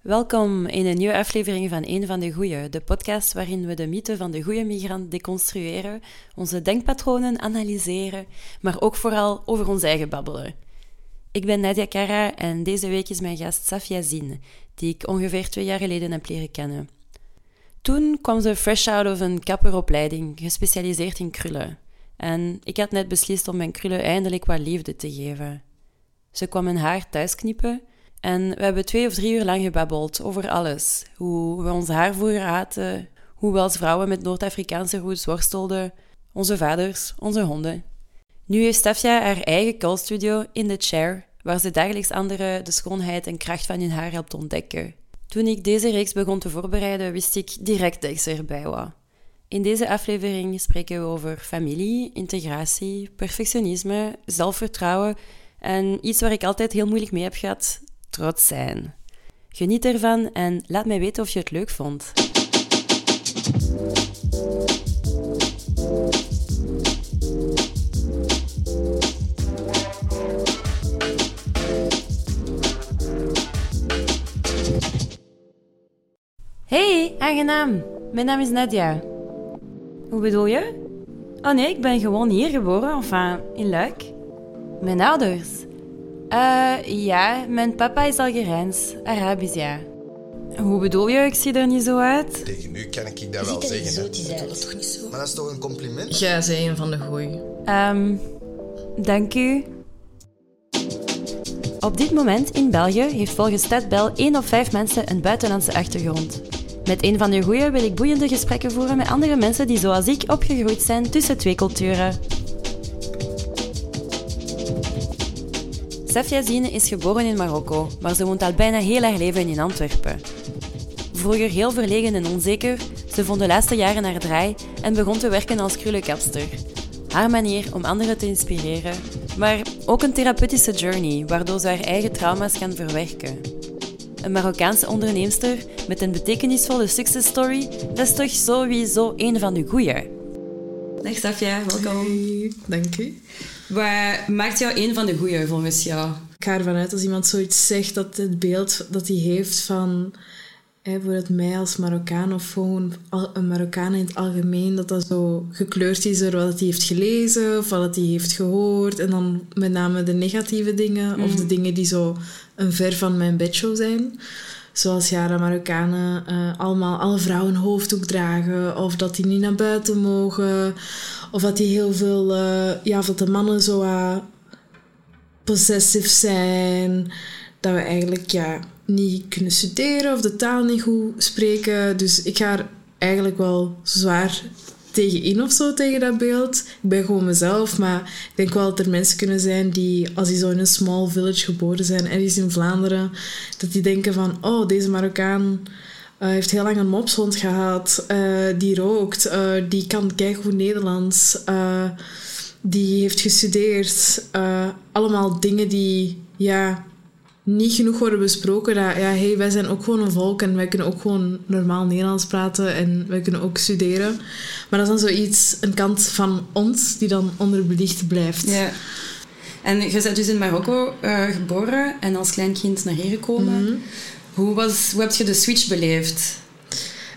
Welkom in een nieuwe aflevering van Een van de Goeie, de podcast waarin we de mythe van de goede migrant deconstrueren, onze denkpatronen analyseren, maar ook vooral over ons eigen babbelen. Ik ben Nadia Kara en deze week is mijn gast Safia Zin, die ik ongeveer twee jaar geleden heb leren kennen. Toen kwam ze fresh out of een kapperopleiding, gespecialiseerd in krullen. En ik had net beslist om mijn krullen eindelijk wat liefde te geven. Ze kwam mijn haar thuis knippen en we hebben twee of drie uur lang gebabbeld over alles. Hoe we ons haar vroeger aten, hoe we als vrouwen met Noord-Afrikaanse roots worstelden, onze vaders, onze honden. Nu heeft Stafia haar eigen callstudio in The Chair, waar ze dagelijks anderen de schoonheid en kracht van hun haar helpt ontdekken. Toen ik deze reeks begon te voorbereiden, wist ik direct dat ik ze erbij wou. In deze aflevering spreken we over familie, integratie, perfectionisme, zelfvertrouwen en iets waar ik altijd heel moeilijk mee heb gehad, trots zijn. Geniet ervan en laat mij weten of je het leuk vond. Hey, aangenaam. Mijn naam is Nadia. Hoe bedoel je? Oh nee, ik ben gewoon hier geboren, enfin, in Luik. Mijn ouders? Uh, ja, mijn papa is Algerijns, Arabisch, ja. Hoe bedoel je, ik zie er niet zo uit? Tegen u kan ik dat wel zeggen. Zo, is eigenlijk toch niet zo. Maar dat is toch een compliment? Jij zei een van de goeie. Ehm, dank u. Op dit moment in België heeft volgens Stadbel 1 op 5 mensen een buitenlandse achtergrond. Met een van de goeie wil ik boeiende gesprekken voeren met andere mensen die zoals ik opgegroeid zijn tussen twee culturen. Safia Zine is geboren in Marokko, maar ze woont al bijna heel haar leven in Antwerpen. Vroeger heel verlegen en onzeker, ze vond de laatste jaren haar draai en begon te werken als krullenkapster. Haar manier om anderen te inspireren, maar ook een therapeutische journey waardoor ze haar eigen trauma's kan verwerken. Een Marokkaanse onderneemster met een betekenisvolle success story, dat is toch sowieso een van de goeie. Dag Safia, welkom. Hey, dank u. Wat maakt jou een van de goeie volgens jou? Ik ga ervan uit als iemand zoiets zegt dat het beeld dat hij heeft van hè, bijvoorbeeld mij als Marokkaan of gewoon een Marokkaan in het algemeen, dat dat zo gekleurd is door wat hij heeft gelezen of wat hij heeft gehoord. En dan met name de negatieve dingen of de dingen die zo een ver van mijn bedshow zijn. Zoals ja, dat Marokkanen eh, allemaal, alle vrouwen een hoofddoek dragen. Of dat die niet naar buiten mogen. Of dat die heel veel, eh, ja, dat de mannen zo uh, possessive zijn. Dat we eigenlijk ja, niet kunnen studeren of de taal niet goed spreken. Dus ik ga er eigenlijk wel zwaar tegen in of zo, tegen dat beeld. Ik ben gewoon mezelf, maar ik denk wel dat er mensen kunnen zijn die, als die zo in een small village geboren zijn, ergens in Vlaanderen, dat die denken van, oh, deze Marokkaan eh, heeft heel lang een mopshond gehad, eh, die rookt, eh, die kan goed Nederlands, die heeft gestudeerd. Allemaal dingen die, ja, niet genoeg worden besproken. Dat, ja, hey, wij zijn ook gewoon een volk en wij kunnen ook gewoon normaal Nederlands praten en wij kunnen ook studeren. Maar dat is dan zoiets, een kant van ons die dan onderbelicht blijft. Ja. En je bent dus in Marokko eh, geboren en als klein kind naar hier gekomen. Hoe, was, hoe heb je de switch beleefd?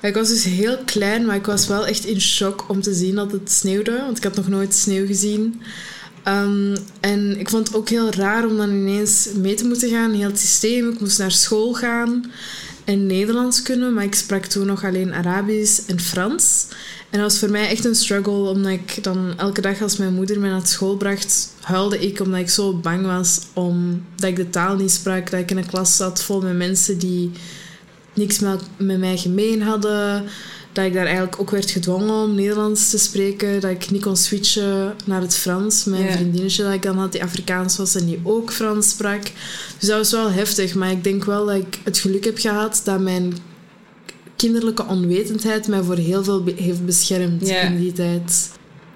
Ik was dus heel klein, maar ik was wel echt in shock om te zien dat het sneeuwde. Want ik had nog nooit sneeuw gezien. Ehm, en ik vond het ook heel raar om dan ineens mee te moeten gaan. Heel het systeem. Ik moest naar school gaan en Nederlands kunnen. Maar ik sprak toen nog alleen Arabisch en Frans. En dat was voor mij echt een struggle. Omdat ik dan elke dag als mijn moeder mij naar school bracht... huilde ik omdat ik zo bang was omdat ik de taal niet sprak. Dat ik in een klas zat vol met mensen die niks met mij gemeen hadden. Dat ik daar eigenlijk ook werd gedwongen om Nederlands te spreken. Dat ik niet kon switchen naar het Frans. Mijn vriendinnetje dat ik dan had, die Afrikaans was en die ook Frans sprak. Dus dat was wel heftig. Maar ik denk wel dat ik het geluk heb gehad dat mijn kinderlijke onwetendheid mij voor heel veel be- heeft beschermd in die tijd.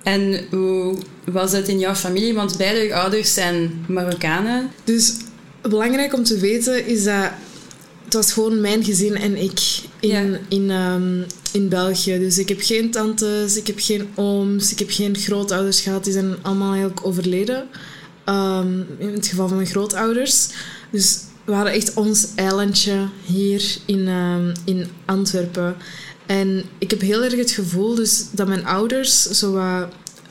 En hoe was het in jouw familie? Want beide ouders zijn Marokkanen. Dus belangrijk om te weten is dat het was gewoon mijn gezin en ik in, Ja. in, ehm, in België. Dus ik heb geen tantes, ik heb geen ooms, ik heb geen grootouders gehad. Die zijn allemaal eigenlijk overleden. Ehm, in het geval van mijn grootouders. Dus we hadden echt ons eilandje hier in, ehm, in Antwerpen. En ik heb heel erg het gevoel dus dat mijn ouders zo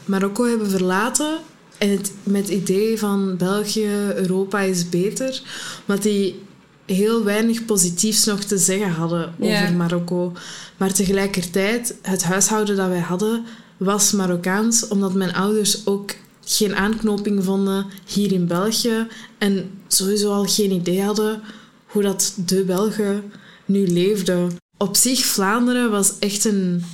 Marokko hebben verlaten. En het, met het idee van België, Europa is beter. Maar die heel weinig positiefs nog te zeggen hadden Ja. over Marokko. Maar tegelijkertijd, het huishouden dat wij hadden was Marokkaans, omdat mijn ouders ook geen aanknoping vonden hier in België en sowieso al geen idee hadden hoe dat de Belgen nu leefden. Op zich, Vlaanderen was echt een,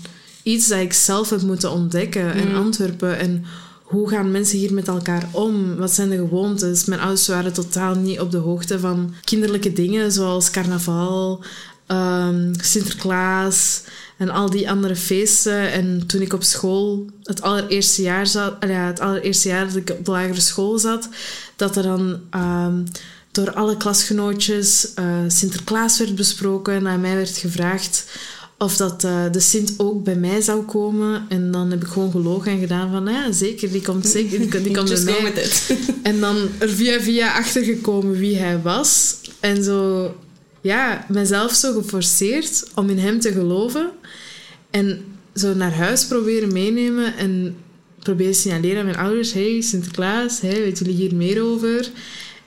iets dat ik zelf heb moeten ontdekken. En Antwerpen. En hoe gaan mensen hier met elkaar om? Wat zijn de gewoontes? Mijn ouders waren totaal niet op de hoogte van kinderlijke dingen zoals carnaval, ehm, Sinterklaas en al die andere feesten. En toen ik op school het allereerste jaar zat, ah ja, het allereerste jaar dat ik op de lagere school zat, dat er dan ehm, door alle klasgenootjes eh, Sinterklaas werd besproken en aan mij werd gevraagd of dat eh, de Sint ook bij mij zou komen. En dan heb ik gewoon gelogen en gedaan van, ja, zeker, die komt zeker, die, die komt bij mij. En dan er via via achtergekomen wie hij was. En zo, ja, mezelf zo geforceerd om in hem te geloven. En zo naar huis proberen meenemen en proberen signaleren aan mijn ouders. hey, Sinterklaas, hey, weten jullie hier meer over?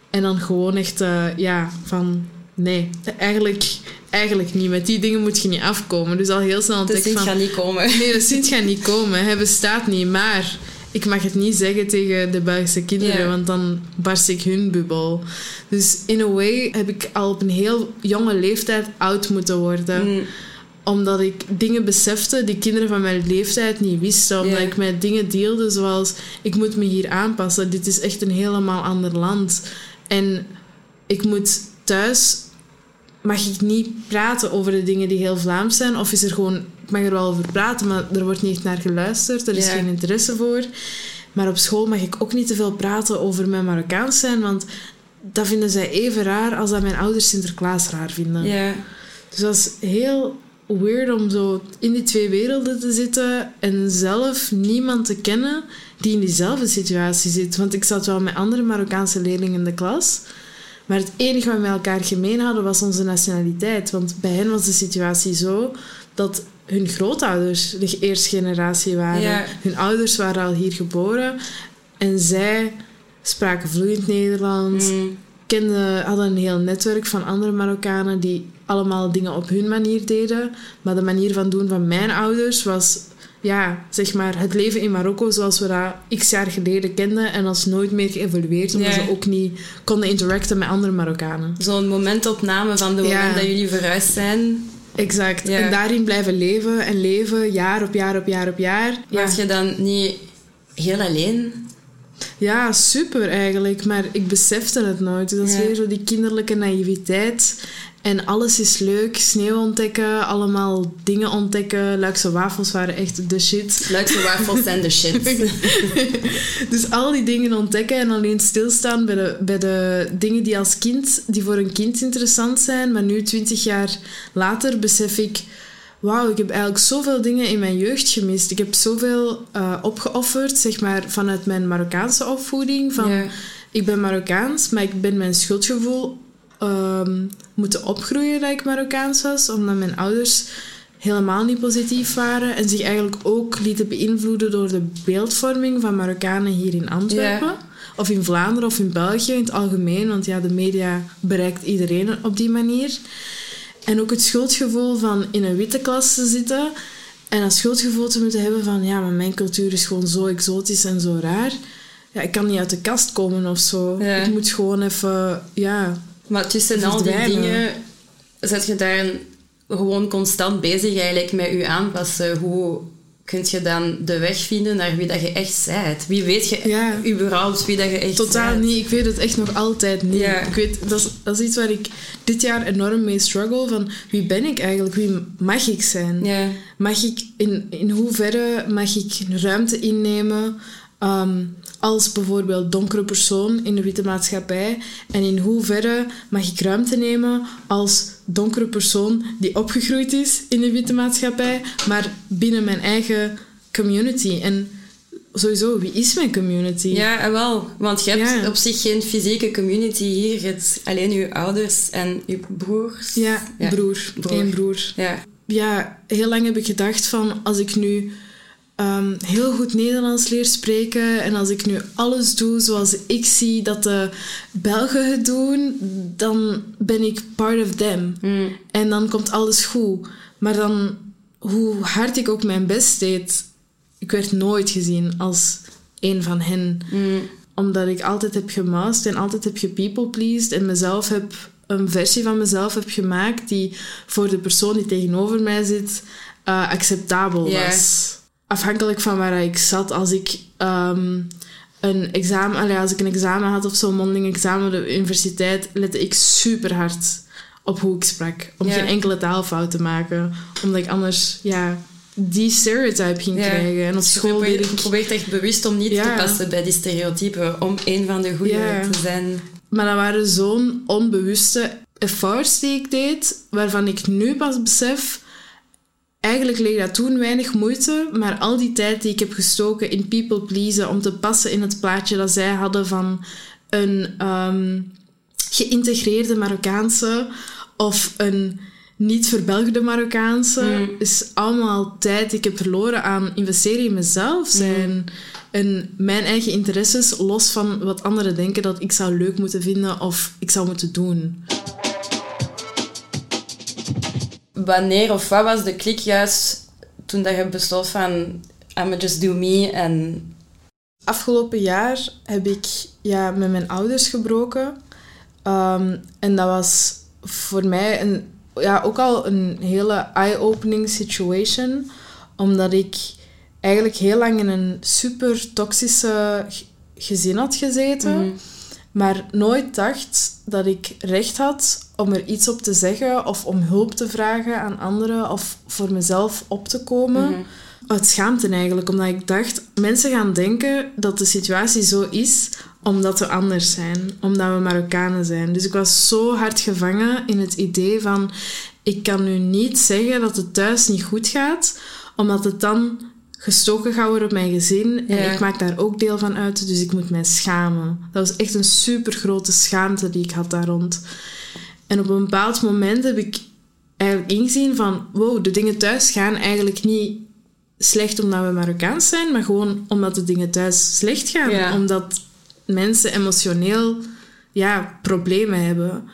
En dan gewoon echt, eh, ja, van... Nee, eigenlijk, eigenlijk niet. Met die dingen moet je niet afkomen. Dus al heel snel De ontdekt Sint van... gaat niet komen. Nee, de Sint gaat niet komen. Hij bestaat niet. Maar ik mag het niet zeggen tegen de Belgische kinderen, want dan barst ik hun bubbel. Dus in a way heb ik al op een heel jonge leeftijd oud moeten worden. Mm, Omdat ik dingen besefte die kinderen van mijn leeftijd niet wisten. Omdat ik met dingen deelde zoals... Ik moet me hier aanpassen. Dit is echt een helemaal ander land. En ik moet thuis... Mag ik niet praten over de dingen die heel Vlaams zijn? Of is er gewoon... Ik mag er wel over praten, maar er wordt niet echt naar geluisterd. Er is Ja. geen interesse voor. Maar op school mag ik ook niet te veel praten over mijn Marokkaans zijn. Want dat vinden zij even raar als dat mijn ouders Sinterklaas raar vinden. ja. Dus dat is heel weird om zo in die twee werelden te zitten en zelf niemand te kennen die in diezelfde situatie zit. Want ik zat wel met andere Marokkaanse leerlingen in de klas. Maar het enige wat we met elkaar gemeen hadden was onze nationaliteit. Want bij hen was de situatie zo dat hun grootouders de eerste generatie waren. Ja. Hun ouders waren al hier geboren. En zij spraken vloeiend Nederlands Mm, hadden een heel netwerk van andere Marokkanen die allemaal dingen op hun manier deden. Maar de manier van doen van mijn ouders was, ja, zeg maar, het leven in Marokko zoals we dat x jaar geleden kenden. En als nooit meer geëvolueerd, omdat ze ook niet konden interacten met andere Marokkanen. Zo'n momentopname van de moment dat jullie verhuisd zijn. Exact. En daarin blijven leven en leven, jaar op jaar op jaar op jaar. Ja, Was je dan niet heel alleen? ja super eigenlijk. Maar ik besefte het nooit. Dus dat is Ja. weer zo die kinderlijke naïviteit. En alles is leuk. Sneeuw ontdekken, allemaal dingen ontdekken. Luikse wafels waren echt de shit. Luikse wafels zijn de shit. Dus al die dingen ontdekken en alleen stilstaan bij de, bij de dingen die als kind, die voor een kind interessant zijn. Maar nu, twintig jaar later, besef ik... Wauw, ik heb eigenlijk zoveel dingen in mijn jeugd gemist. Ik heb zoveel eh, opgeofferd, zeg maar, vanuit mijn Marokkaanse opvoeding. Van, Ja. Ik ben Marokkaans, maar ik ben mijn schuldgevoel ehm, moeten opgroeien dat ik Marokkaans was. Omdat mijn ouders helemaal niet positief waren. En zich eigenlijk ook lieten beïnvloeden door de beeldvorming van Marokkanen hier in Antwerpen. Ja. Of in Vlaanderen of in België in het algemeen. Want ja, de media bereikt iedereen op die manier. En ook het schuldgevoel van in een witte klas te zitten. En dat schuldgevoel te moeten hebben van... Ja, maar mijn cultuur is gewoon zo exotisch en zo raar. Ja, ik kan niet uit de kast komen of zo. Ja. Ik moet gewoon even... Ja, Maar tussen al die dingen zet je daar gewoon constant bezig eigenlijk met je aanpassen. Hoe kun je dan de weg vinden naar wie dat je echt bent? Wie weet je Ja. überhaupt wie dat je echt Totaal bent? niet. Ik weet het echt nog altijd niet. Ja. Ik weet, dat, is, dat is iets waar ik dit jaar enorm mee struggle. Van wie ben ik eigenlijk? Wie mag ik zijn? Ja. Mag ik, in, in hoeverre mag ik ruimte innemen ehm, als bijvoorbeeld donkere persoon in de witte maatschappij? En in hoeverre mag ik ruimte nemen als donkere persoon die opgegroeid is in de witte maatschappij, maar binnen mijn eigen community? En sowieso, wie is mijn community? Ja, en wel. Want je hebt Ja. op zich geen fysieke community hier. Je hebt alleen je ouders en je broers. Ja, Ja, broer. broer. Broer. Ja. Ja, heel lang heb ik gedacht van als ik nu ehm, heel goed Nederlands leer spreken en als ik nu alles doe zoals ik zie dat de Belgen het doen, dan ben ik part of them. Mm. En dan komt alles goed. Maar dan, hoe hard ik ook mijn best deed, ik werd nooit gezien als een van hen. Mm. Omdat ik altijd heb gemaast en altijd heb gepeople-pleased en mezelf heb een versie van mezelf heb gemaakt die voor de persoon die tegenover mij zit eh, acceptabel was. Afhankelijk van waar ik zat, als ik ehm, een examen, allee, als ik een examen had of zo'n mondeling examen op de universiteit, lette ik super hard op hoe ik sprak. Om Ja. geen enkele taalfout te maken. Omdat ik anders, ja, die stereotype ging Ja. krijgen. En op Dus je school probeert, deed ik... je probeert echt bewust om niet Ja. te passen bij die stereotypen. Om een van de goede te zijn. Maar dat waren zo'n onbewuste efforts die ik deed, waarvan ik nu pas besef... Eigenlijk leek dat toen weinig moeite, maar al die tijd die ik heb gestoken in people pleasen om te passen in het plaatje dat zij hadden van een ehm, geïntegreerde Marokkaanse of een niet verbelgde Marokkaanse, Mm. is allemaal tijd die ik heb verloren aan investeren in mezelf zijn. En mijn eigen interesses, los van wat anderen denken dat ik zou leuk moeten vinden of ik zou moeten doen. Wanneer of wat was de klik juist toen dat je besloot van... I'ma just do me en... Afgelopen jaar heb ik ja, met mijn ouders gebroken. Ehm, en dat was voor mij een, ja, ook al een hele eye-opening situation. Omdat ik eigenlijk heel lang in een super toxische gezin had gezeten. Mhm. Maar nooit dacht dat ik recht had om er iets op te zeggen of om hulp te vragen aan anderen of voor mezelf op te komen. Mhm. Uit schaamte eigenlijk, omdat ik dacht, mensen gaan denken dat de situatie zo is omdat we anders zijn, omdat we Marokkanen zijn. Dus ik was zo hard gevangen in het idee van, ik kan nu niet zeggen dat het thuis niet goed gaat, omdat het dan gestoken gaat worden op mijn gezin. En ik maak daar ook deel van uit, dus ik moet mij schamen. Dat was echt een super grote schaamte die ik had daar rond. En op een bepaald moment heb ik eigenlijk ingezien van... Wow, de dingen thuis gaan eigenlijk niet slecht omdat we Marokkaans zijn, maar gewoon omdat de dingen thuis slecht gaan. Ja. Omdat mensen emotioneel ja, problemen hebben.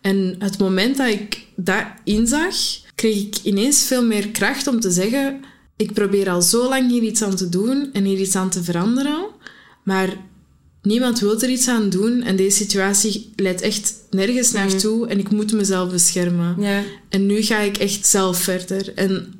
En het moment dat ik dat inzag, kreeg ik ineens veel meer kracht om te zeggen... Ik probeer al zo lang hier iets aan te doen en hier iets aan te veranderen, maar niemand wil er iets aan doen en deze situatie leidt echt nergens naartoe en ik moet mezelf beschermen. Ja. En nu ga ik echt zelf verder. En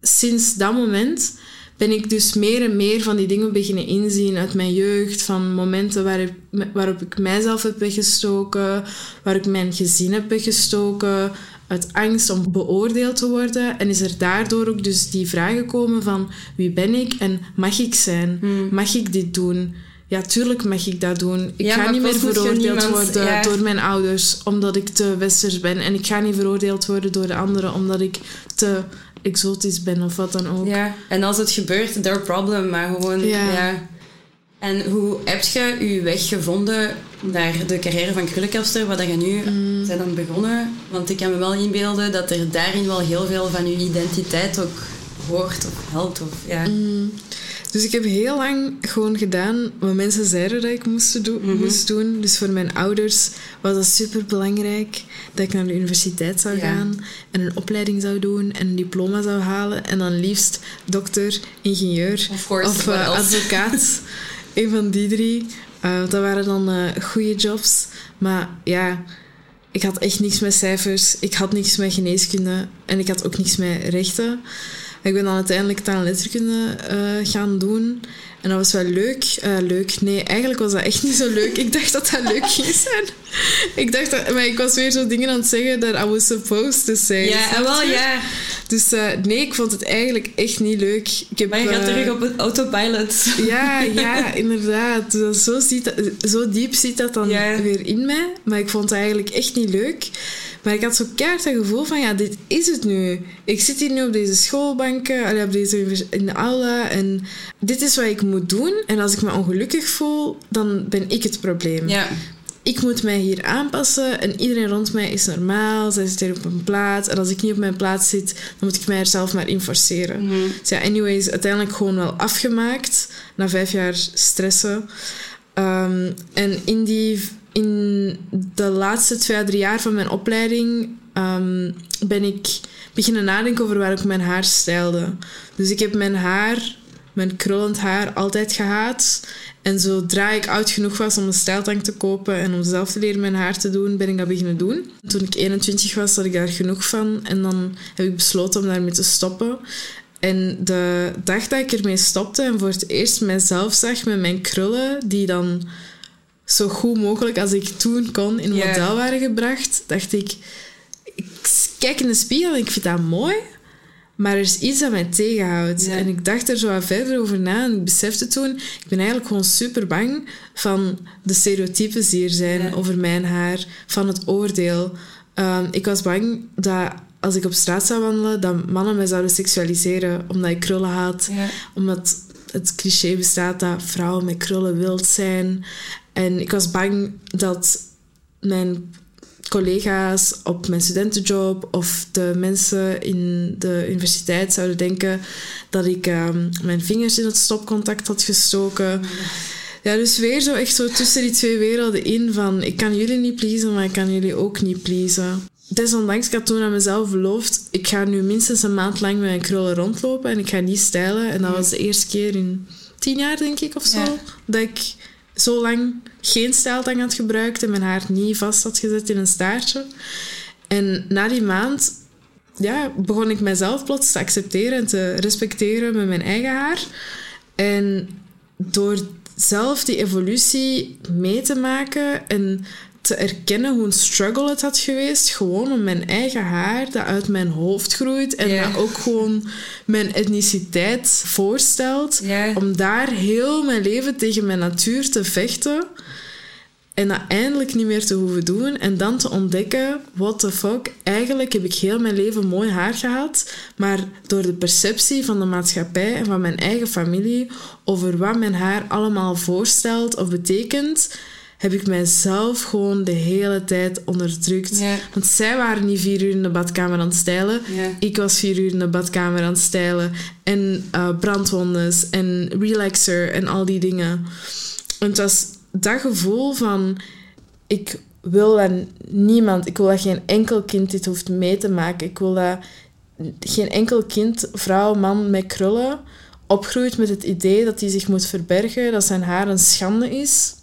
sinds dat moment ben ik dus meer en meer van die dingen beginnen inzien uit mijn jeugd. Van momenten waar ik, waarop ik mijzelf heb weggestoken, waar ik mijn gezin heb weggestoken, uit angst om beoordeeld te worden. En is er daardoor ook dus die vraag gekomen van wie ben ik en mag ik zijn? Mag ik dit doen? Ja, tuurlijk mag ik dat doen. Ik Ja, ga niet meer veroordeeld niemand- worden ja. door mijn ouders omdat ik te westers ben. En ik ga niet veroordeeld worden door de anderen omdat ik te exotisch ben of wat dan ook. Ja, en als het gebeurt, their problem, maar gewoon... Ja. Ja. En hoe heb je je weg gevonden naar de carrière van krullenkapster, waar je nu Mm. bent aan begonnen? Want ik kan me wel inbeelden dat er daarin wel heel veel van je identiteit ook hoort of helpt. Of, ja. Mm. Dus ik heb heel lang gewoon gedaan wat mensen zeiden dat ik moest, do- Mhm. moest doen. Dus voor mijn ouders was dat super belangrijk dat ik naar de universiteit zou Ja. gaan en een opleiding zou doen en een diploma zou halen. En dan liefst dokter, ingenieur Of course, of what eh, advocaat. een van die drie. Eh, dat waren dan eh goede jobs. Maar ja, ik had echt niks met cijfers. Ik had niks met geneeskunde. En ik had ook niks met rechten. Ik ben dan uiteindelijk taal en letterkunde eh, gaan doen. En dat was wel leuk. Eh, leuk. Nee, eigenlijk was dat echt niet zo leuk. Ik dacht dat dat leuk ging zijn. Ik dacht dat... Maar ik was weer zo dingen aan het zeggen dat I was supposed to say. Ja, wel ja. Dus eh, nee, ik vond het eigenlijk echt niet leuk. Ik heb, Maar je gaat terug op het autopilot. ja, ja, inderdaad. Dus Zo, ziet dat, zo diep zit dat dan weer in mij. Maar ik vond het eigenlijk echt niet leuk. Maar ik had zo keihard het gevoel van, ja, dit is het nu. Ik zit hier nu op deze schoolbanken, op deze, in de aula. En dit is wat ik moet doen. En als ik me ongelukkig voel, dan ben ik het probleem. Ja. Ik moet mij hier aanpassen en iedereen rond mij is normaal. Zij zit hier op een plaats. En als ik niet op mijn plaats zit, dan moet ik mij er zelf maar in forceren. Mhm. Dus ja, anyways, uiteindelijk gewoon wel afgemaakt. Na vijf jaar stressen. Ehm, en in, die, in de laatste twee, drie jaar van mijn opleiding ehm, ben ik beginnen nadenken over waar ik mijn haar stijlde. Dus ik heb mijn haar, mijn krullend haar, altijd gehaat. En zodra ik oud genoeg was om een stijltank te kopen en om zelf te leren mijn haar te doen, ben ik dat beginnen doen. Toen ik 21 was, had ik daar genoeg van. En dan heb ik besloten om daarmee te stoppen. En de dag dat ik ermee stopte en voor het eerst mezelf zag met mijn krullen, die dan zo goed mogelijk als ik toen kon in Ja. model waren gebracht, dacht ik, ik kijk in de spiegel en ik vind dat mooi, maar er is iets dat mij tegenhoudt. Ja. En ik dacht er zo wat verder over na en ik besefte toen, ik ben eigenlijk gewoon super bang van de stereotypes die er zijn Ja. over mijn haar, van het oordeel. Ehm, ik was bang dat als ik op straat zou wandelen, dat mannen mij zouden seksualiseren omdat ik krullen had. Ja. Omdat het cliché bestaat dat vrouwen met krullen wild zijn. En ik was bang dat mijn collega's op mijn studentenjob of de mensen in de universiteit zouden denken dat ik ehm, mijn vingers in het stopcontact had gestoken. Ja, dus weer zo echt zo tussen die twee werelden in van ik kan jullie niet pleasen, maar ik kan jullie ook niet pleasen. Desondanks, ik had toen aan mezelf beloofd, ik ga nu minstens een maand lang met mijn krullen rondlopen en ik ga niet stijlen. En dat was de eerste keer in tien jaar, denk ik, of zo, Ja. dat ik zo lang geen stijltang had gebruikt en mijn haar niet vast had gezet in een staartje. En na die maand ja, begon ik mezelf plots te accepteren en te respecteren met mijn eigen haar. En door zelf die evolutie mee te maken en te erkennen hoe een struggle het had geweest, gewoon om mijn eigen haar dat uit mijn hoofd groeit en dat ook gewoon mijn etniciteit voorstelt, om daar heel mijn leven tegen mijn natuur te vechten en dat eindelijk niet meer te hoeven doen. En dan te ontdekken, what the fuck, eigenlijk heb ik heel mijn leven mooi haar gehad, maar door de perceptie van de maatschappij en van mijn eigen familie over wat mijn haar allemaal voorstelt of betekent, heb ik mijzelf gewoon de hele tijd onderdrukt. Ja. Want zij waren niet vier uur in de badkamer aan het stijlen. Ja. Ik was vier uur in de badkamer aan het stijlen. En brandwondes en relaxer en al die dingen. En het was dat gevoel van... Ik wil dat niemand... Ik wil dat geen enkel kind dit hoeft mee te maken. Ik wil dat geen enkel kind, vrouw, man met krullen... opgroeit met het idee dat hij zich moet verbergen, dat zijn haar een schande is.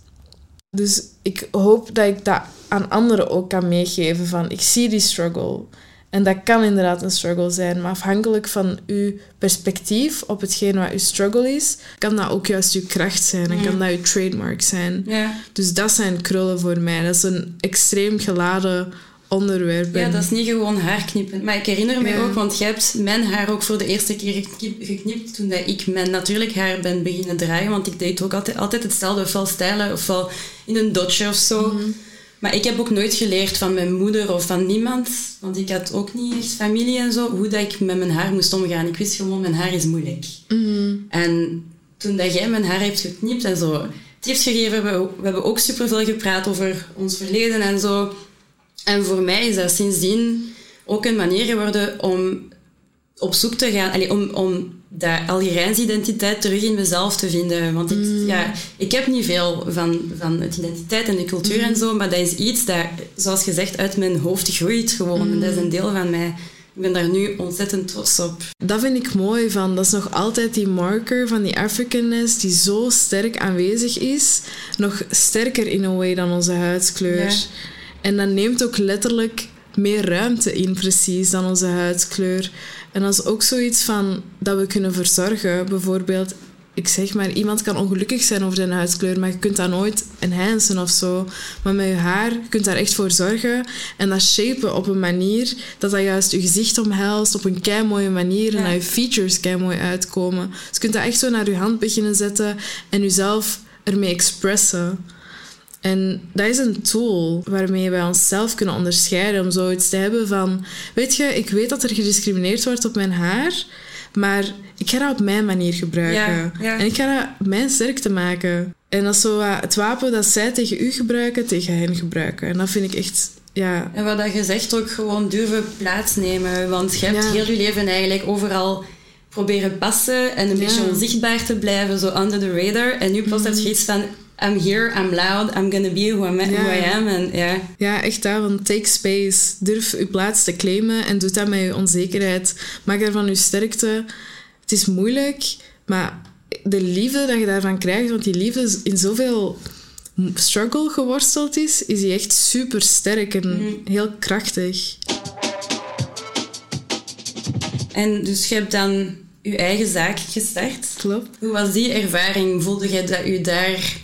Dus ik hoop dat ik dat aan anderen ook kan meegeven van ik zie die struggle. En dat kan inderdaad een struggle zijn, maar afhankelijk van uw perspectief op hetgeen wat uw struggle is, kan dat ook juist uw kracht zijn en kan dat uw trademark zijn. Ja. Dus dat zijn krullen voor mij. Dat is een extreem geladen onderwerp. Ja, dat is niet gewoon haar knippen. Maar ik herinner me Ja. ook, want jij hebt mijn haar ook voor de eerste keer geknip- geknipt toen dat ik mijn natuurlijk haar ben beginnen dragen. Want ik deed ook altijd, altijd hetzelfde, ofwel stijlen ofwel in een dotje of zo. Mhm. Maar ik heb ook nooit geleerd van mijn moeder of van niemand, want ik had ook niet echt familie en zo, hoe dat ik met mijn haar moest omgaan. Ik wist gewoon, mijn haar is moeilijk. Mhm. En toen dat jij mijn haar hebt geknipt en zo tips gegeven, we, we hebben ook superveel gepraat over ons verleden en zo. En voor mij is dat sindsdien ook een manier geworden om op zoek te gaan, allee, om, om dat Algerijnse identiteit terug in mezelf te vinden. Want ik, ja, ik heb niet veel van, van het identiteit en de cultuur en zo, maar dat is iets dat, zoals gezegd, uit mijn hoofd groeit gewoon. En dat is een deel van mij. Ik ben daar nu ontzettend trots op. Dat vind ik mooi van. Dat is nog altijd die marker van die Africanness die zo sterk aanwezig is. Nog sterker in een way dan onze huidskleur. Ja. En dat neemt ook letterlijk meer ruimte in, precies, dan onze huidskleur. En dat is ook zoiets van dat we kunnen verzorgen. Bijvoorbeeld, ik zeg maar, iemand kan ongelukkig zijn over zijn huidskleur, maar je kunt dat nooit enhancen of zo. Maar met je haar, je kunt daar echt voor zorgen en dat shapen op een manier dat dat juist je gezicht omhelst op een kei mooie manier en Ja. dat je features kei mooi uitkomen. Dus je kunt dat echt zo naar je hand beginnen zetten en jezelf ermee expressen. En dat is een tool waarmee wij onszelf kunnen onderscheiden om zoiets te hebben van... Weet je, ik weet dat er gediscrimineerd wordt op mijn haar, maar ik ga dat op mijn manier gebruiken. Ja, ja. En ik ga dat mijn sterkte maken. En dat is zo het wapen dat zij tegen u gebruiken, tegen hen gebruiken. En dat vind ik echt... Ja, En wat dat je zegt, ook gewoon durven plaatsnemen. Want je hebt Ja. heel je leven eigenlijk overal proberen passen en een Ja. beetje onzichtbaar te blijven, zo under the radar. En nu plots heb je iets van, I'm here, I'm loud, I'm gonna be who, I'm, who. I am. En ja, Ja, echt dat. Van take space. Durf je plaats te claimen en doe dat met je onzekerheid. Maak daarvan je sterkte. Het is moeilijk, maar de liefde dat je daarvan krijgt, want die liefde is in zoveel struggle geworsteld is, is die echt super sterk en heel krachtig. En dus je hebt dan je eigen zaak gestart. Klopt. Hoe was die ervaring? Voelde je dat je daar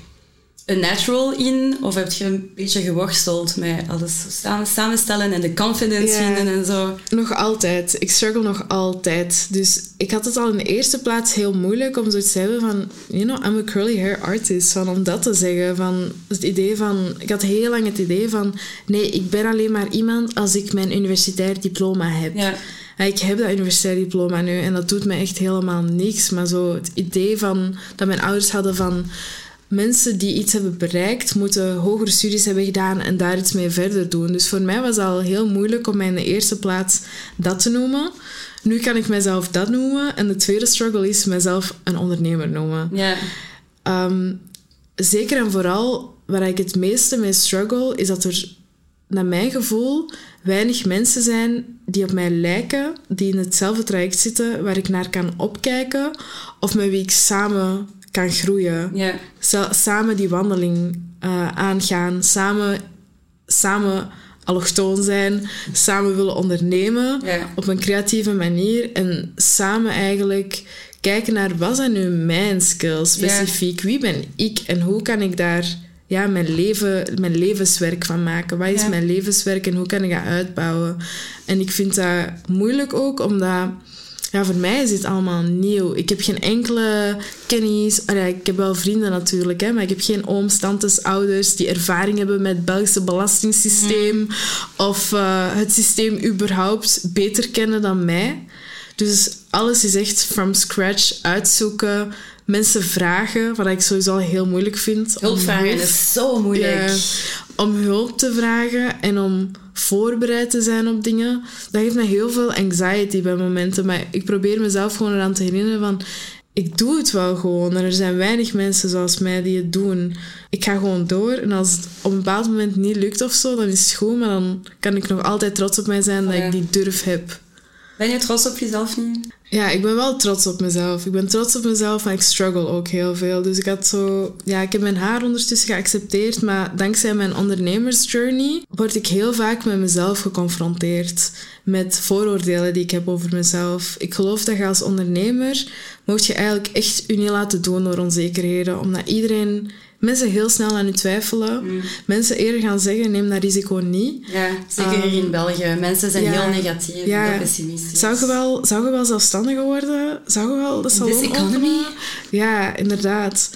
een natural in? Of heb je een beetje geworsteld met alles samen, samenstellen en de confidence Ja. vinden en zo? Nog altijd. Ik struggle nog altijd. Dus ik had het al in de eerste plaats heel moeilijk om zoiets te hebben van... You know, I'm a curly hair artist. Van om dat te zeggen. Van het idee van... Ik had heel lang het idee van... Nee, ik ben alleen maar iemand als ik mijn universitair diploma heb. Ja. Ik heb dat universitair diploma nu en dat doet mij echt helemaal niks. Maar zo het idee van, dat mijn ouders hadden van... Mensen die iets hebben bereikt, moeten hogere studies hebben gedaan en daar iets mee verder doen. Dus voor mij was het al heel moeilijk om mij in de eerste plaats dat te noemen. Nu kan ik mezelf dat noemen. En de tweede struggle is mezelf een ondernemer noemen. Ja. Ehm, zeker en vooral waar ik het meeste mee struggle, is dat er, naar mijn gevoel, weinig mensen zijn die op mij lijken, die in hetzelfde traject zitten, waar ik naar kan opkijken of met wie ik samen kan groeien. Samen die wandeling eh, aangaan, samen, samen allochtoon zijn, samen willen ondernemen op een creatieve manier en samen eigenlijk kijken naar wat zijn nu mijn skills specifiek, wie ben ik en hoe kan ik daar ja, mijn, leven, mijn levenswerk van maken. Wat is mijn levenswerk en hoe kan ik dat uitbouwen? En ik vind dat moeilijk ook, omdat ja, voor mij is dit allemaal nieuw. Ik heb geen enkele kennis. Ik heb wel vrienden natuurlijk, hè, maar ik heb geen ooms, tantes, ouders die ervaring hebben met het Belgische belastingssysteem of eh, het systeem überhaupt beter kennen dan mij. Dus alles is echt from scratch uitzoeken, mensen vragen, wat ik sowieso al heel moeilijk vind. Hulp vragen is zo moeilijk. ja, om hulp te vragen en om voorbereid te zijn op dingen. Dat geeft me heel veel anxiety bij momenten. Maar ik probeer mezelf gewoon eraan te herinneren van... Ik doe het wel gewoon. En er zijn weinig mensen zoals mij die het doen. Ik ga gewoon door. En als het op een bepaald moment niet lukt of zo, dan is het goed. Maar dan kan ik nog altijd trots op mij zijn dat Ja. ik die durf heb. Ben je trots op jezelf nu? Ja, ik ben wel trots op mezelf. Ik ben trots op mezelf, maar ik struggle ook heel veel. Dus ik had zo... Ja, ik heb mijn haar ondertussen geaccepteerd, maar dankzij mijn ondernemersjourney word ik heel vaak met mezelf geconfronteerd. Met vooroordelen die ik heb over mezelf. Ik geloof dat je als ondernemer moet je eigenlijk echt je niet laten doen door onzekerheden. Omdat iedereen... Mensen heel snel aan je twijfelen. Mensen eerder gaan zeggen, neem dat risico niet. Ja, zeker hier in België. Mensen zijn Ehm, ja. heel negatief, Ja. heel pessimistisch. Zou je wel, zou je wel zelfstandiger worden? Zou je wel de salon economy? Ja, inderdaad.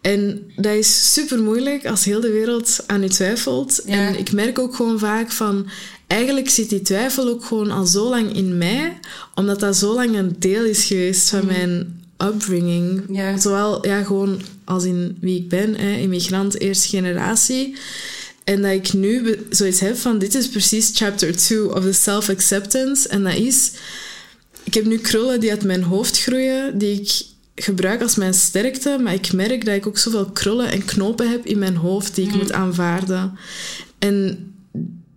En dat is super moeilijk als heel de wereld aan je twijfelt. Ja. En ik merk ook gewoon vaak van... Eigenlijk zit die twijfel ook gewoon al zo lang in mij, omdat dat zo lang een deel is geweest van mijn upbringing. Ja. Zowel ja, gewoon als in wie ik ben, hè, immigrant, eerste generatie. En dat ik nu zoiets heb van, dit is precies chapter 2 of the self-acceptance. En dat is, ik heb nu krullen die uit mijn hoofd groeien, die ik gebruik als mijn sterkte, maar ik merk dat ik ook zoveel krullen en knopen heb in mijn hoofd die ik moet aanvaarden. En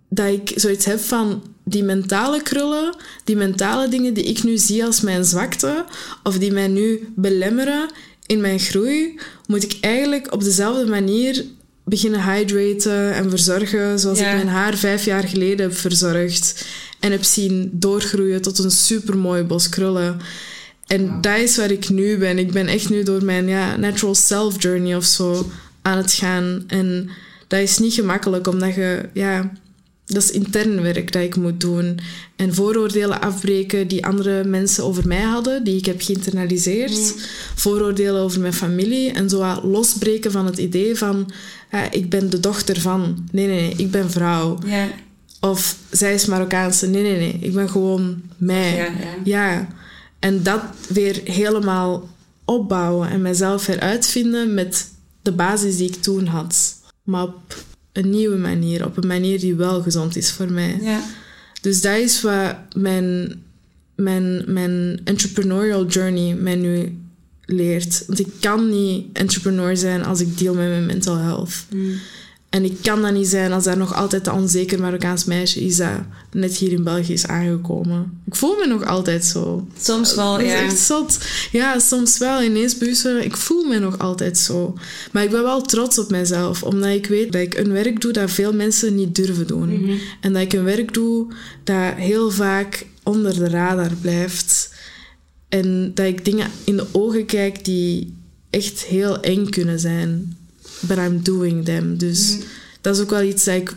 dat ik zoiets heb van die mentale krullen, die mentale dingen die ik nu zie als mijn zwakte, of die mij nu belemmeren in mijn groei, moet ik eigenlijk op dezelfde manier beginnen hydraten en verzorgen zoals Ja. ik mijn haar vijf jaar geleden heb verzorgd en heb zien doorgroeien tot een supermooi bos krullen. En dat is waar ik nu ben. Ik ben echt nu door mijn ja, natural self journey of zo aan het gaan. En dat is niet gemakkelijk, omdat je, ja, dat is intern werk dat ik moet doen. En vooroordelen afbreken die andere mensen over mij hadden, die ik heb geïnternaliseerd. Mm. Vooroordelen over mijn familie. En zo losbreken van het idee van... ik ben de dochter van... Nee, nee, nee, ik ben vrouw. Of zij is Marokkaanse. Nee, nee, nee. Ik ben gewoon mij. Ja, Ja. En dat weer helemaal opbouwen en mezelf heruitvinden met de basis die ik toen had. Maar op een nieuwe manier. Op een manier die wel gezond is voor mij. Ja. Dus dat is wat mijn, mijn, mijn entrepreneurial journey mij nu leert. Want ik kan niet entrepreneur zijn als ik deal met mijn mental health. Mm. En ik kan dat niet zijn als er nog altijd een onzeker Marokkaans meisje is dat net hier in België is aangekomen. Ik voel me nog altijd zo. Soms wel, Dat is ja. echt zot. Ja, soms wel. Ineens bewust ik voel me nog altijd zo. Maar ik ben wel trots op mezelf, omdat ik weet dat ik een werk doe dat veel mensen niet durven doen. Mhm. En dat ik een werk doe dat heel vaak onder de radar blijft. En dat ik dingen in de ogen kijk die echt heel eng kunnen zijn. But I'm doing them. Dus Mhm. dat is ook wel iets dat ik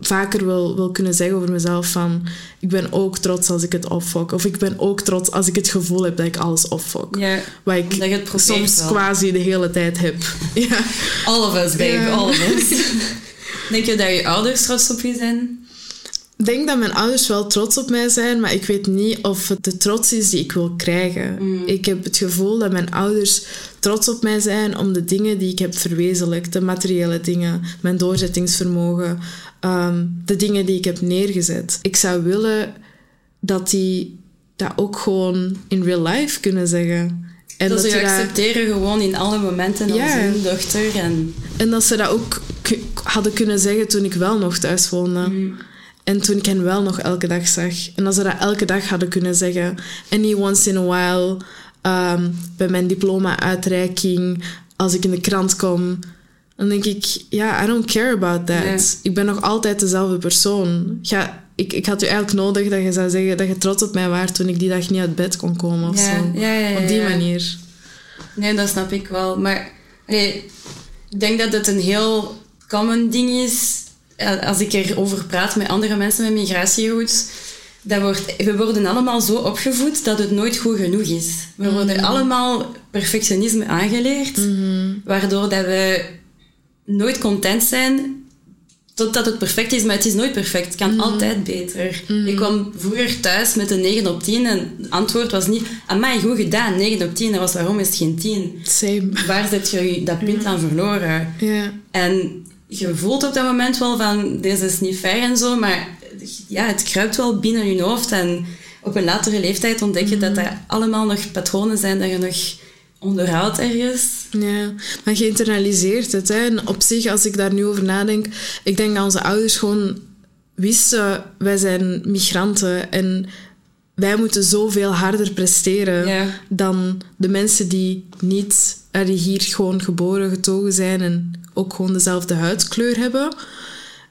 vaker wil, wil kunnen zeggen over mezelf. Van, ik ben ook trots als ik het opfok. Of ik ben ook trots als ik het gevoel heb dat ik alles opfok. Ja. Wat ik het soms wel. quasi de hele tijd heb. ja. All of us, babe. All of us. Denk je dat je ouders trots op je zijn? Ik denk dat mijn ouders wel trots op mij zijn, maar ik weet niet of het de trots is die ik wil krijgen. Mm. Ik heb het gevoel dat mijn ouders trots op mij zijn om de dingen die ik heb verwezenlijkt, de materiële dingen, mijn doorzettingsvermogen, ehm, de dingen die ik heb neergezet. Ik zou willen dat die dat ook gewoon in real life kunnen zeggen. En dat ze je dat- accepteren gewoon in alle momenten als Ja. hun dochter. En, En dat ze dat ook hadden kunnen zeggen toen ik wel nog thuis woonde. Mm. En toen ik hen wel nog elke dag zag. En als ze dat elke dag hadden kunnen zeggen. En niet once in a while ehm, bij mijn diploma-uitreiking, als ik in de krant kom. Dan denk ik, ja, I don't care about that. Ik ben nog altijd dezelfde persoon. Ja, ik, ik had u eigenlijk nodig dat je zou zeggen dat je trots op mij waart toen ik die dag niet uit bed kon komen of Ja, zo. ja, ja, ja, op die manier. Nee, dat snap ik wel. Maar ik denk dat het een heel common ding is. Eh, Als ik erover praat met andere mensen met migratiegoed. Dat wordt, we worden allemaal zo opgevoed dat het nooit goed genoeg is. We worden allemaal perfectionisme aangeleerd. Waardoor dat we nooit content zijn totdat het perfect is, maar het is nooit perfect. Het kan altijd beter. Ik kwam vroeger thuis met een 9 op 10 en het antwoord was niet amai, goed gedaan, 9 op 10. Dat was waarom is het geen 10? Same. Waar zet je dat punt aan verloren? Ja. En je voelt op dat moment wel van, deze is niet fair en zo, maar ja, het kruipt wel binnen je hoofd. En op een latere leeftijd ontdek je dat dat allemaal nog patronen zijn dat je nog onderhoudt ergens. Ja, maar je internaliseert het. Hè. En op zich, als ik daar nu over nadenk, ik denk dat onze ouders gewoon wisten, wij zijn migranten en wij moeten zoveel harder presteren Ja. dan de mensen die niet, eh, die hier gewoon geboren, getogen zijn en ook gewoon dezelfde huidskleur hebben.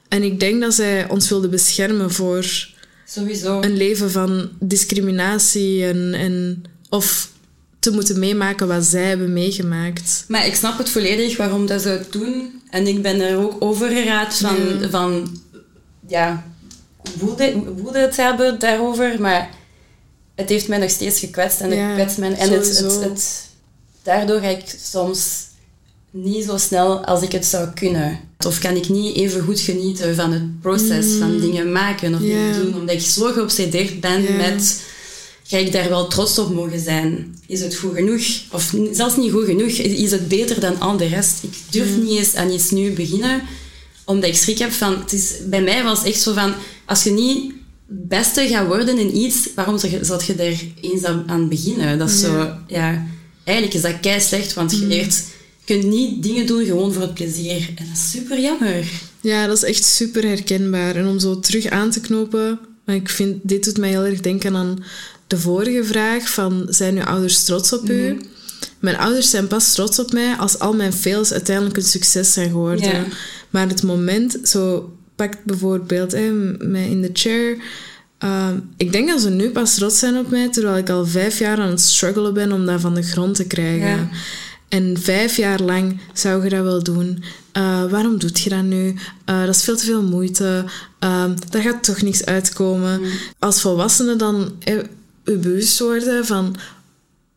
En ik denk dat zij ons wilden beschermen voor Sowieso. een leven van discriminatie en, en of te moeten meemaken wat zij hebben meegemaakt. Maar ik snap het volledig waarom dat ze het doen. En ik ben er ook over geraakt van, Ja. van ja, woede, woede het hebben daarover. Maar het heeft mij nog steeds gekwetst en Ja, het kwetst mij. En het, het, daardoor ga ik soms niet zo snel als ik het zou kunnen. Of kan ik niet even goed genieten van het proces van dingen maken of dingen doen. Omdat ik zo geobsedeerd ben met ga ik daar wel trots op mogen zijn? Is het goed genoeg? Of zelfs niet goed genoeg, is het beter dan al de rest? Ik durf niet eens aan iets nieuws beginnen, omdat ik schrik heb van... Het is, bij mij was het echt zo van, als je niet beste gaat worden in iets, waarom zou je, daar eens aan, beginnen? Dat is zo, ja... Eigenlijk is dat kei slecht, want je leert... Je kunt niet dingen doen gewoon voor het plezier. En dat is super jammer. Ja, dat is echt super herkenbaar. En om zo terug aan te knopen, maar ik vind, dit doet mij heel erg denken aan de vorige vraag van, zijn uw ouders trots op u? Mijn ouders zijn pas trots op mij als al mijn fails uiteindelijk een succes zijn geworden. Ja. Maar het moment, zo pakt bijvoorbeeld hè, mij in de chair. Ehm, ik denk dat ze nu pas trots zijn op mij, terwijl ik al vijf jaar aan het struggelen ben om dat van de grond te krijgen. Ja. En vijf jaar lang zou je dat wel doen. Uh, waarom doet je dat nu? Uh, dat is veel te veel moeite. Uh, daar gaat toch niks uitkomen. Mm. Als volwassene dan eh, bewust worden van...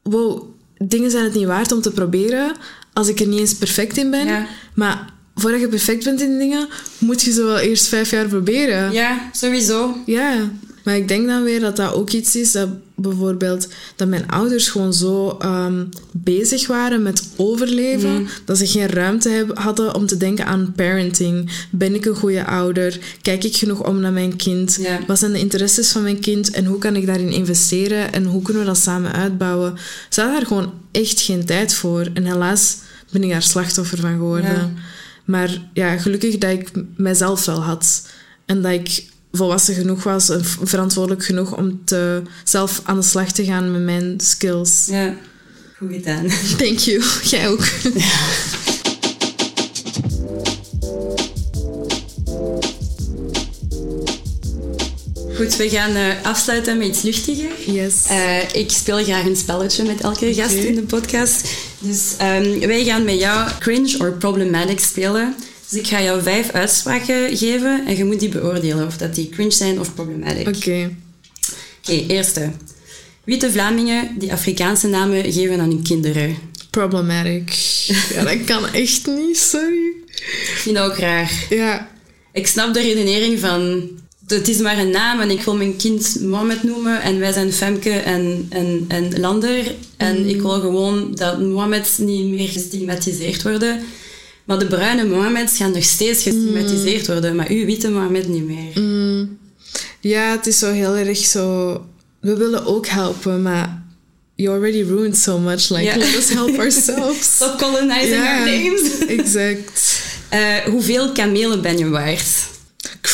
Wow, dingen zijn het niet waard om te proberen als ik er niet eens perfect in ben. Ja. Maar voordat je perfect bent in dingen, moet je ze wel eerst vijf jaar proberen. Ja, sowieso. Ja. Maar ik denk dan weer dat dat ook iets is dat bijvoorbeeld dat mijn ouders gewoon zo um, bezig waren met overleven, mm. dat ze geen ruimte hebben, hadden om te denken aan parenting. Ben ik een goede ouder? Kijk ik genoeg om naar mijn kind? Wat zijn de interesses van mijn kind en hoe kan ik daarin investeren en hoe kunnen we dat samen uitbouwen? Ze hadden daar gewoon echt geen tijd voor. En helaas ben ik daar slachtoffer van geworden. Maar ja, gelukkig dat ik mijzelf wel had. En dat ik volwassen genoeg was en verantwoordelijk genoeg om te, zelf aan de slag te gaan met mijn skills. Ja, goed gedaan. Thank you. Jij ook. Goed, we gaan uh, afsluiten met iets luchtiger. Yes. Uh, ik speel graag een spelletje met elke gast in de podcast. Dus um, wij gaan met jou cringe or problematic spelen. Dus ik ga jou vijf uitspraken geven en je moet die beoordelen of dat die cringe zijn of problematic. Oké. Oké, okay, eerste. Witte Vlamingen die Afrikaanse namen geven aan hun kinderen. Problematic. Ja, dat kan echt niet, sorry. Ik vind dat ook raar. Ja. Ik snap de redenering van... Het is maar een naam en ik wil mijn kind Mohammed noemen en wij zijn Femke en, en, en Lander. En mm. ik wil gewoon dat Mohammed niet meer gestigmatiseerd worden. Maar de bruine Mohammeds gaan nog steeds gestigmatiseerd mm. worden, maar uw witte Mohammed niet meer. Mm. Ja, het is zo heel erg zo... We willen ook helpen, maar you already ruined so much. Like, yeah. let us help ourselves. Stop colonizing yeah, our names. exact. Uh, hoeveel kamelen ben je waard?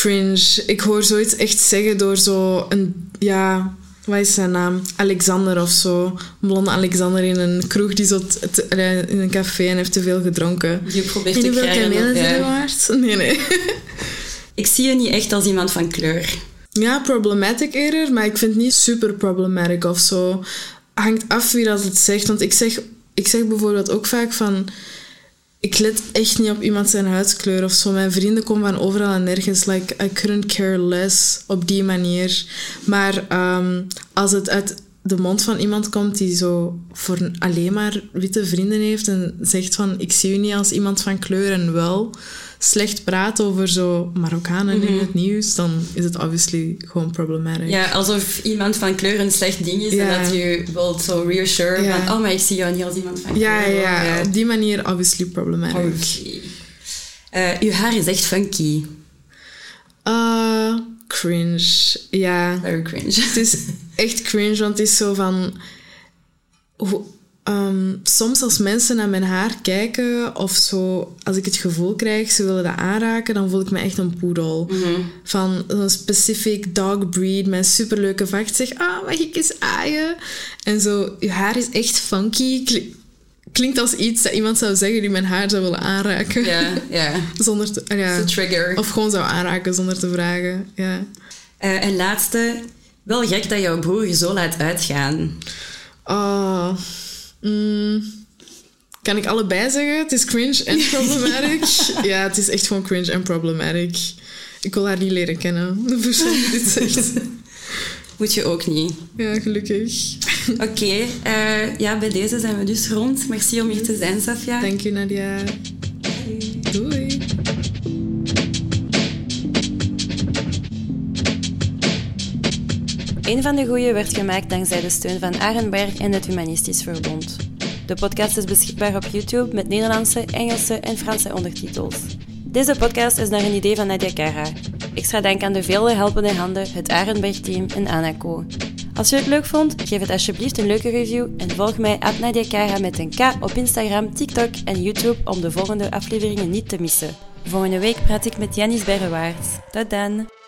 Cringe. Ik hoor zoiets echt zeggen door zo een... Ja, wat is zijn naam? Alexander of zo. Blonde Alexander in een kroeg die zo in een café en heeft te veel gedronken. Je probeert te krijgen. hoeveel zijn waard? Nee, nee. ik zie je niet echt als iemand van kleur. Ja, problematic eerder, maar ik vind het niet super problematic of zo. Hangt af wie dat het zegt. Want ik zeg, ik zeg bijvoorbeeld ook vaak van ik let echt niet op iemand zijn huidskleur of zo. Mijn vrienden komen van overal en nergens. Like, I couldn't care less op die manier. Maar um, als het uit de mond van iemand komt die zo voor alleen maar witte vrienden heeft en zegt van ik zie u niet als iemand van kleur en wel slecht praat over zo Marokkanen in mhm. het nieuws, dan is het obviously gewoon problematic. Ja, alsof iemand van kleur een slecht ding is en dat je wilt zo reassure van oh, maar ik zie jou niet als iemand van kleur. Ja, ja, ja. op die manier obviously problematic. Okay. Uh, uw haar is echt funky. Uh, cringe. Ja. Very cringe. Het is echt cringe, want het is zo van... Ehm, soms als mensen naar mijn haar kijken of zo, als ik het gevoel krijg ze willen dat aanraken, dan voel ik me echt een poedel. Mhm. Van een specific dog breed met superleuke vacht. Zeg, ah, mag ik eens aaien? En zo, je haar is echt funky. Klinkt als iets dat iemand zou zeggen die mijn haar zou willen aanraken. Ja, ja. zonder te, ja. trigger. Of gewoon zou aanraken zonder te vragen. Ja. Uh, en laatste, wel gek dat jouw broer je zo laat uitgaan. Oh. Mm, kan ik allebei zeggen? Het is cringe en problematic. ja, het is echt gewoon cringe en problematic. Ik wil haar niet leren kennen, de persoon die dit zegt. Moet je ook niet. Ja, gelukkig. Oké, eh, ja, bij deze zijn we dus rond. Merci om hier te zijn, Safia. Dank je, Nadia. Doei. Een van de goeie werd gemaakt dankzij de steun van Arenberg en het Humanistisch Verbond. De podcast is beschikbaar op YouTube met Nederlandse, Engelse en Franse ondertitels. Deze podcast is naar een idee van Nadia Kara. Extra dank aan de vele helpende handen, het Arenberg-team en Anaco. Als je het leuk vond, geef het alsjeblieft een leuke review en volg mij at Nadia Kara met een K op Instagram, TikTok en YouTube om de volgende afleveringen niet te missen. Volgende week praat ik met Janis Berrewaard. Tot dan!